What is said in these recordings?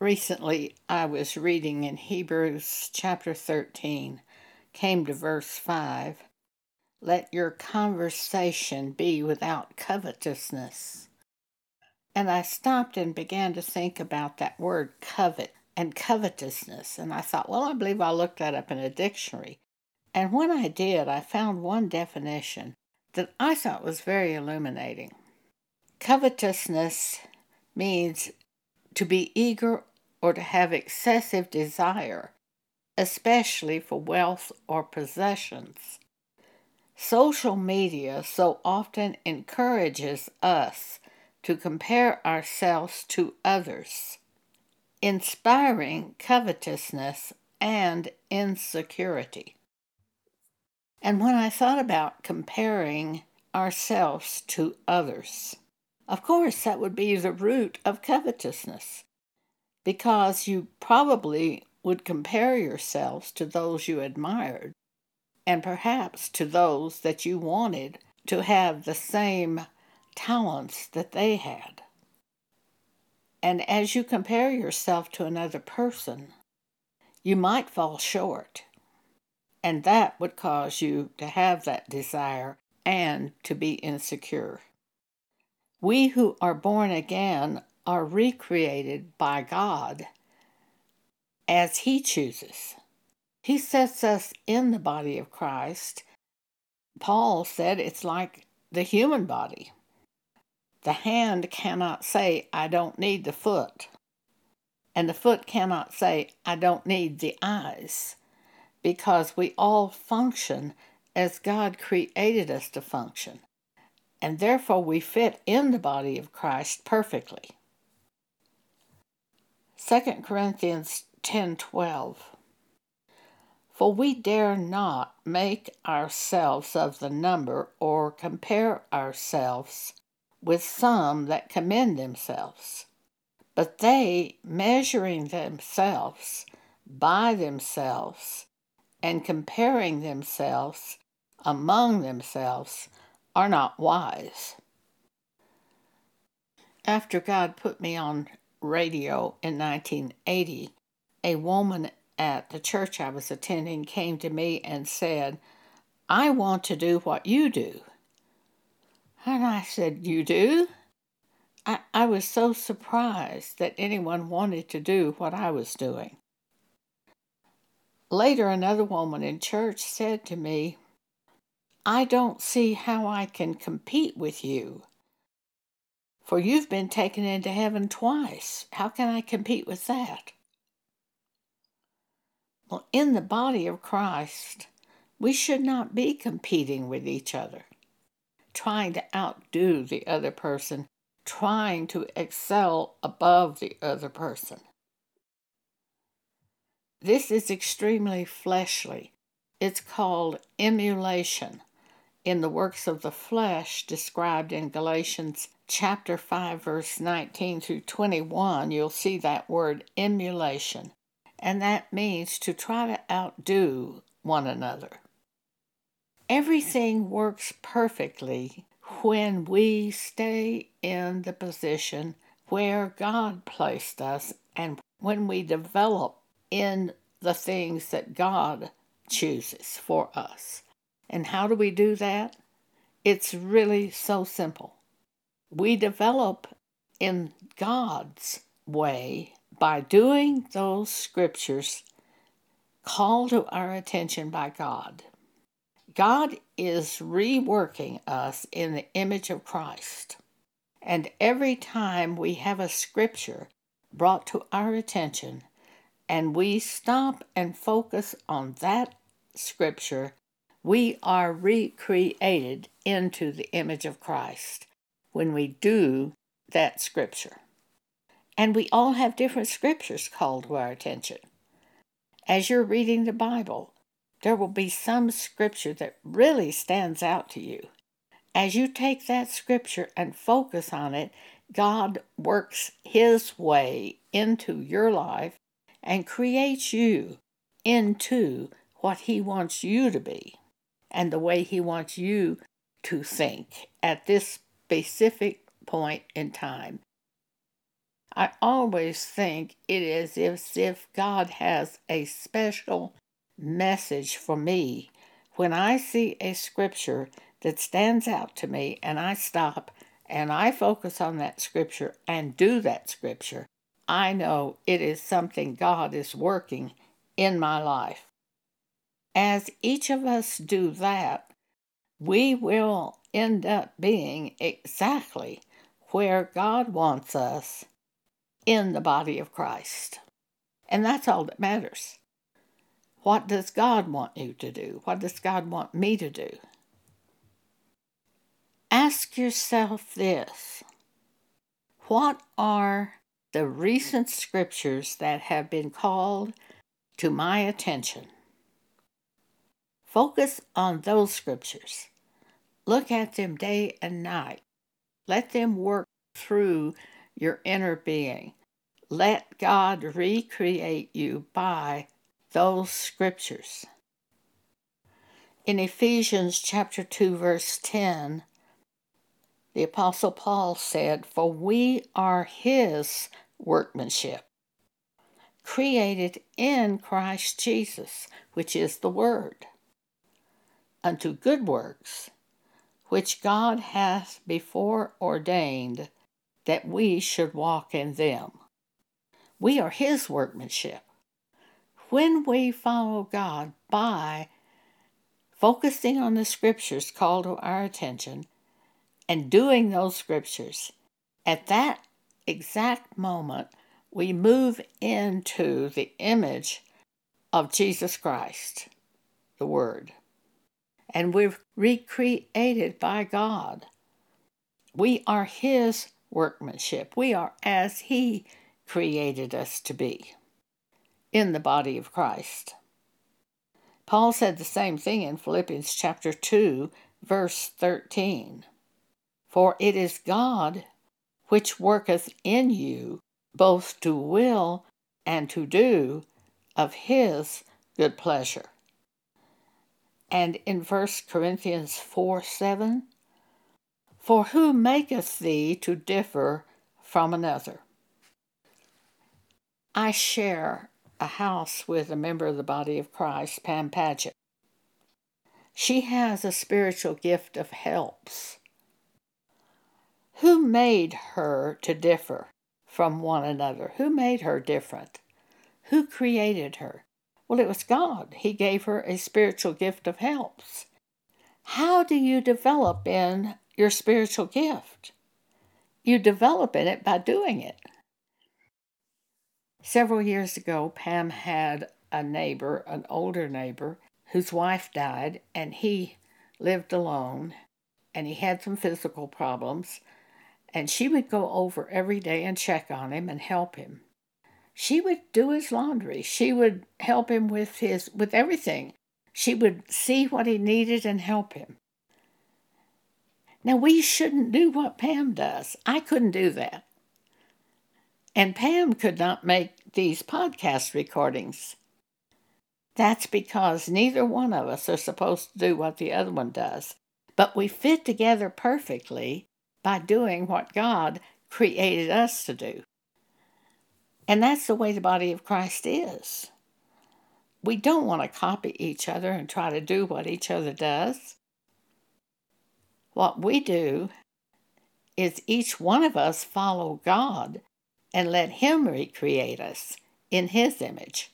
Recently, I was reading in Hebrews chapter 13, came to verse 5. Let your conversation be without covetousness. And I stopped and began to think about that word covet and covetousness. And I thought, well, I believe I looked that up in a dictionary. And when I did, I found one definition that I thought was very illuminating. Covetousness means to be eager or to have excessive desire, especially for wealth or possessions. Social media so often encourages us to compare ourselves to others, inspiring covetousness and insecurity. And when I thought about comparing ourselves to others, of course, that would be the root of covetousness because you probably would compare yourselves to those you admired and perhaps to those that you wanted to have the same talents that they had. And as you compare yourself to another person, you might fall short. And that would cause you to have that desire and to be insecure. We who are born again are recreated by God as He chooses. He sets us in the body of Christ. Paul said it's like the human body. The hand cannot say, I don't need the foot. And the foot cannot say, I don't need the eyes. Because we all function as God created us to function. And therefore we fit in the body of Christ perfectly. 2 Corinthians 10:12 For we dare not make ourselves of the number or compare ourselves with some that commend themselves but they measuring themselves by themselves and comparing themselves among themselves are not wise after God put me on radio in 1980, a woman at the church I was attending came to me and said, I want to do what you do. And I said, You do? I, I was so surprised that anyone wanted to do what I was doing. Later, another woman in church said to me, I don't see how I can compete with you for you've been taken into heaven twice. How can I compete with that? Well, in the body of Christ, we should not be competing with each other, trying to outdo the other person, trying to excel above the other person. This is extremely fleshly. It's called emulation in the works of the flesh described in Galatians chapter 5, verse 19 through 21, you'll see that word emulation, and that means to try to outdo one another. Everything works perfectly when we stay in the position where God placed us and when we develop in the things that God chooses for us. And how do we do that? It's really so simple. We develop in God's way by doing those scriptures called to our attention by God. God is reworking us in the image of Christ. And every time we have a scripture brought to our attention and we stop and focus on that scripture, we are recreated into the image of Christ when we do that scripture. And we all have different scriptures called to our attention. As you're reading the Bible, there will be some scripture that really stands out to you. As you take that scripture and focus on it, God works His way into your life and creates you into what He wants you to be and the way He wants you to think at this specific point in time. I always think it is as if God has a special message for me when I see a scripture that stands out to me and I stop and I focus on that scripture and do that scripture, I know it is something God is working in my life. As each of us do that, we will end up being exactly where God wants us in the body of Christ. And that's all that matters. What does God want you to do? What does God want me to do? Ask yourself this What are the recent scriptures that have been called to my attention? Focus on those scriptures. Look at them day and night. Let them work through your inner being. Let God recreate you by those scriptures. In Ephesians chapter 2 verse 10, the apostle Paul said, "For we are his workmanship, created in Christ Jesus, which is the word, unto good works, which God hath before ordained that we should walk in them." We are his workmanship when we follow God by focusing on the scriptures called to our attention and doing those scriptures, at that exact moment, we move into the image of Jesus Christ, the Word. And we're recreated by God. We are His workmanship. We are as He created us to be in the body of Christ. Paul said the same thing in Philippians chapter 2, verse 13. For it is God which worketh in you both to will and to do of his good pleasure. And in 1 Corinthians 4 7, For who maketh thee to differ from another? I share a house with a member of the body of Christ, Pam Paget. She has a spiritual gift of helps. Who made her to differ from one another? Who made her different? Who created her? Well, it was God. He gave her a spiritual gift of helps. How do you develop in your spiritual gift? You develop in it by doing it. Several years ago, Pam had a neighbor, an older neighbor, whose wife died, and he lived alone, and he had some physical problems, and she would go over every day and check on him and help him. She would do his laundry. She would help him with his with everything. She would see what he needed and help him. Now we shouldn't do what Pam does. I couldn't do that. And Pam could not make these podcast recordings. That's because neither one of us are supposed to do what the other one does. But we fit together perfectly by doing what God created us to do. And that's the way the body of Christ is. We don't want to copy each other and try to do what each other does. What we do is each one of us follow God and let Him recreate us in His image.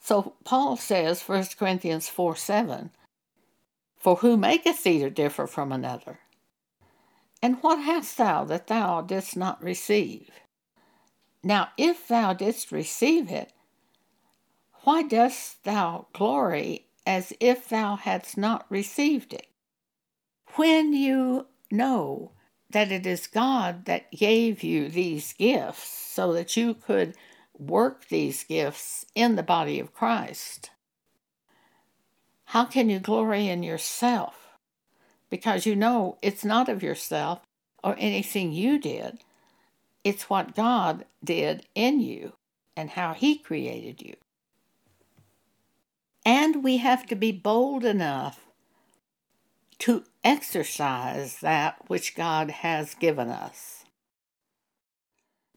So Paul says, 1 Corinthians 4 7, For who maketh thee to differ from another? And what hast thou that thou didst not receive? Now, if thou didst receive it, why dost thou glory as if thou hadst not received it? When you know that it is God that gave you these gifts so that you could work these gifts in the body of Christ. How can you glory in yourself? Because you know it's not of yourself or anything you did, it's what God did in you and how He created you. And we have to be bold enough to exercise that which God has given us.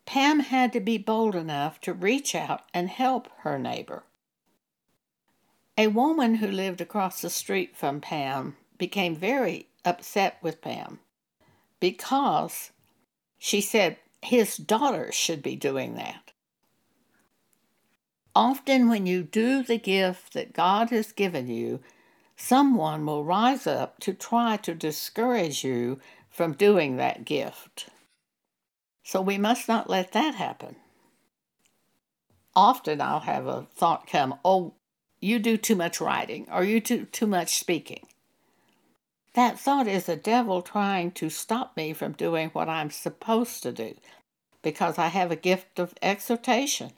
Pam had to be bold enough to reach out and help her neighbor. A woman who lived across the street from Pam became very upset with Pam because she said his daughter should be doing that. Often, when you do the gift that God has given you, someone will rise up to try to discourage you from doing that gift. So we must not let that happen. Often I'll have a thought come, oh, you do too much writing or you do too much speaking. That thought is the devil trying to stop me from doing what I'm supposed to do because I have a gift of exhortation.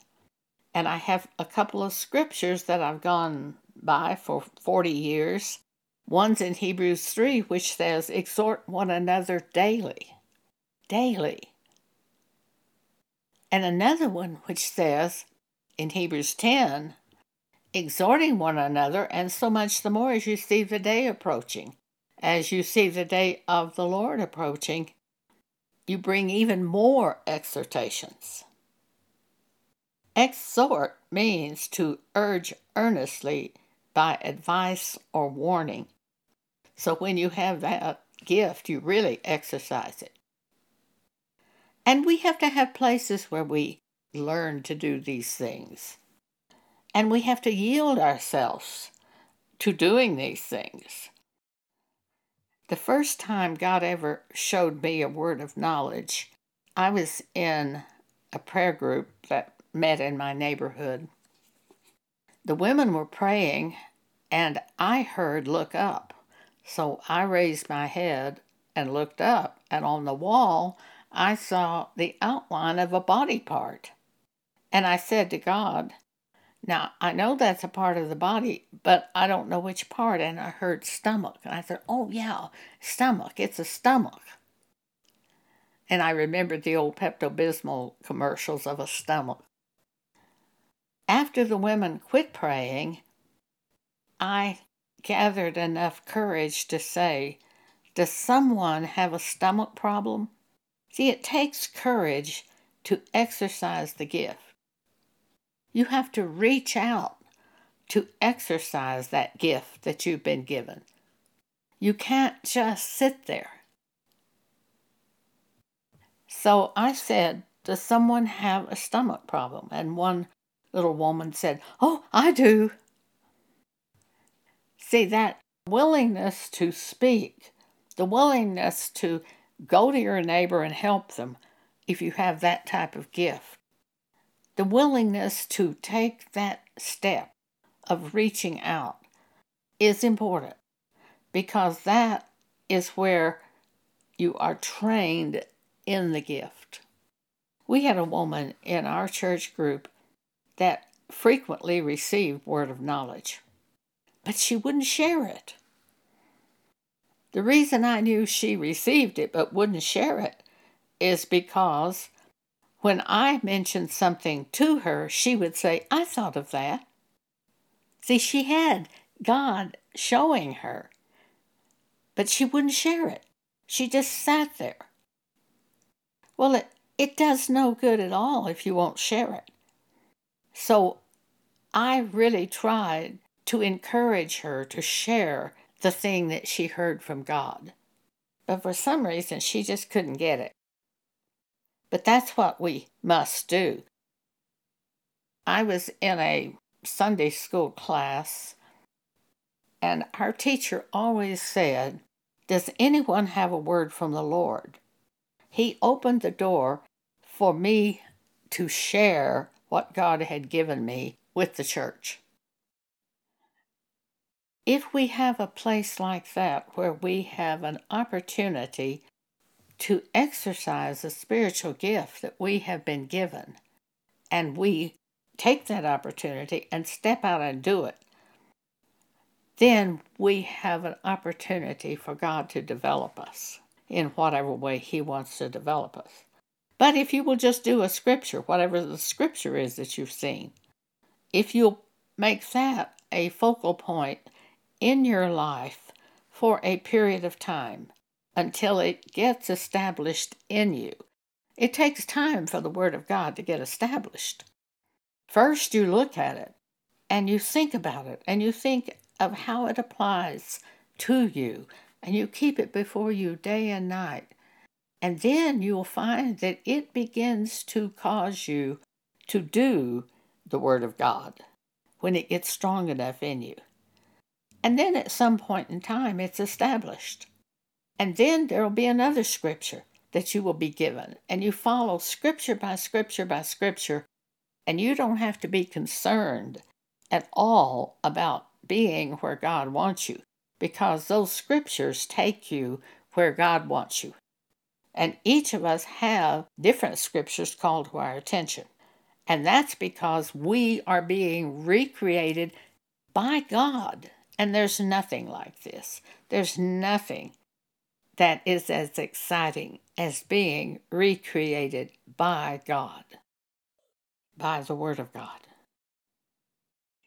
And I have a couple of scriptures that I've gone by for 40 years. One's in Hebrews 3, which says, Exhort one another daily. Daily. And another one which says, in Hebrews 10, exhorting one another, and so much the more as you see the day approaching. As you see the day of the Lord approaching, you bring even more exhortations. Exhort means to urge earnestly by advice or warning. So when you have that gift, you really exercise it. And we have to have places where we learn to do these things. And we have to yield ourselves to doing these things. The first time God ever showed me a word of knowledge, I was in a prayer group that met in my neighborhood. The women were praying, and I heard look up. So I raised my head and looked up, and on the wall, I saw the outline of a body part. And I said to God, Now I know that's a part of the body, but I don't know which part. And I heard stomach. And I said, Oh, yeah, stomach. It's a stomach. And I remembered the old Pepto Bismol commercials of a stomach. After the women quit praying, I gathered enough courage to say, Does someone have a stomach problem? See, it takes courage to exercise the gift. You have to reach out to exercise that gift that you've been given. You can't just sit there. So I said, Does someone have a stomach problem? And one little woman said, Oh, I do. See, that willingness to speak, the willingness to go to your neighbor and help them if you have that type of gift the willingness to take that step of reaching out is important because that is where you are trained in the gift. We had a woman in our church group that frequently received word of knowledge, but she wouldn't share it. The reason I knew she received it but wouldn't share it is because when I mentioned something to her, she would say, I thought of that. See, she had God showing her, but she wouldn't share it. She just sat there. Well, it, it does no good at all if you won't share it. So I really tried to encourage her to share the thing that she heard from God. But for some reason, she just couldn't get it. But that's what we must do. I was in a Sunday school class, and our teacher always said, Does anyone have a word from the Lord? He opened the door for me to share what God had given me with the church. If we have a place like that where we have an opportunity to exercise the spiritual gift that we have been given. And we take that opportunity and step out and do it. Then we have an opportunity for God to develop us in whatever way He wants to develop us. But if you will just do a scripture, whatever the scripture is that you've seen, if you'll make that a focal point in your life for a period of time, until it gets established in you. It takes time for the Word of God to get established. First, you look at it and you think about it and you think of how it applies to you and you keep it before you day and night. And then you'll find that it begins to cause you to do the Word of God when it gets strong enough in you. And then at some point in time, it's established. And then there will be another scripture that you will be given. And you follow scripture by scripture by scripture. And you don't have to be concerned at all about being where God wants you because those scriptures take you where God wants you. And each of us have different scriptures called to our attention. And that's because we are being recreated by God. And there's nothing like this. There's nothing that is as exciting as being recreated by God, by the Word of God.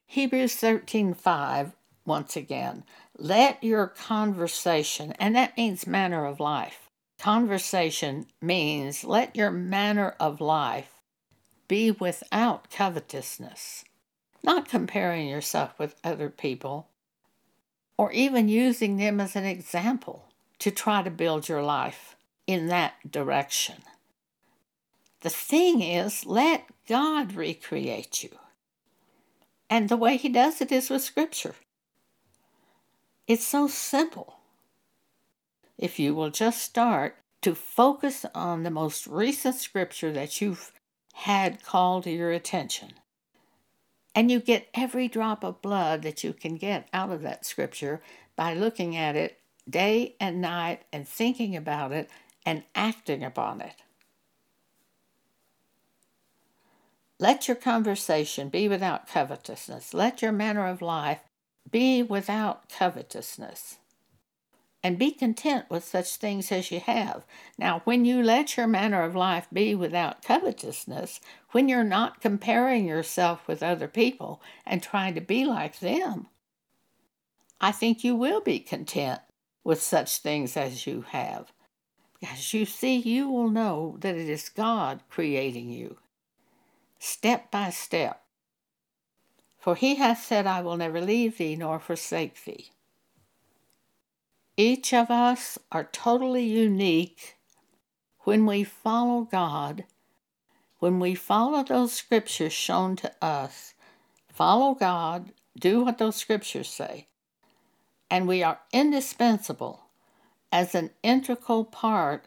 Hebrews 13:5 once again, let your conversation, and that means manner of life. Conversation means let your manner of life be without covetousness, not comparing yourself with other people or even using them as an example to try to build your life in that direction. The thing is, let God recreate you. And the way He does it is with Scripture. It's so simple. If you will just start to focus on the most recent Scripture that you've had called to your attention, and you get every drop of blood that you can get out of that Scripture by looking at it day and night and thinking about it and acting upon it. Let your conversation be without covetousness. Let your manner of life be without covetousness. And be content with such things as you have. Now, when you let your manner of life be without covetousness, when you're not comparing yourself with other people and trying to be like them, I think you will be content with such things as you have. As you see, you will know that it is God creating you, step by step. For he hath said, I will never leave thee nor forsake thee. Each of us are totally unique when we follow God, when we follow those scriptures shown to us. Follow God, do what those scriptures say and we are indispensable as an integral part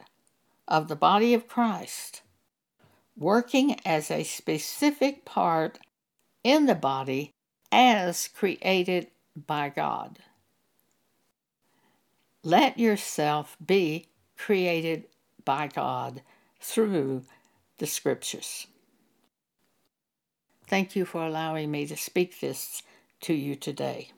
of the body of Christ, working as a specific part in the body as created by God. Let yourself be created by God through the Scriptures. Thank you for allowing me to speak this to you today.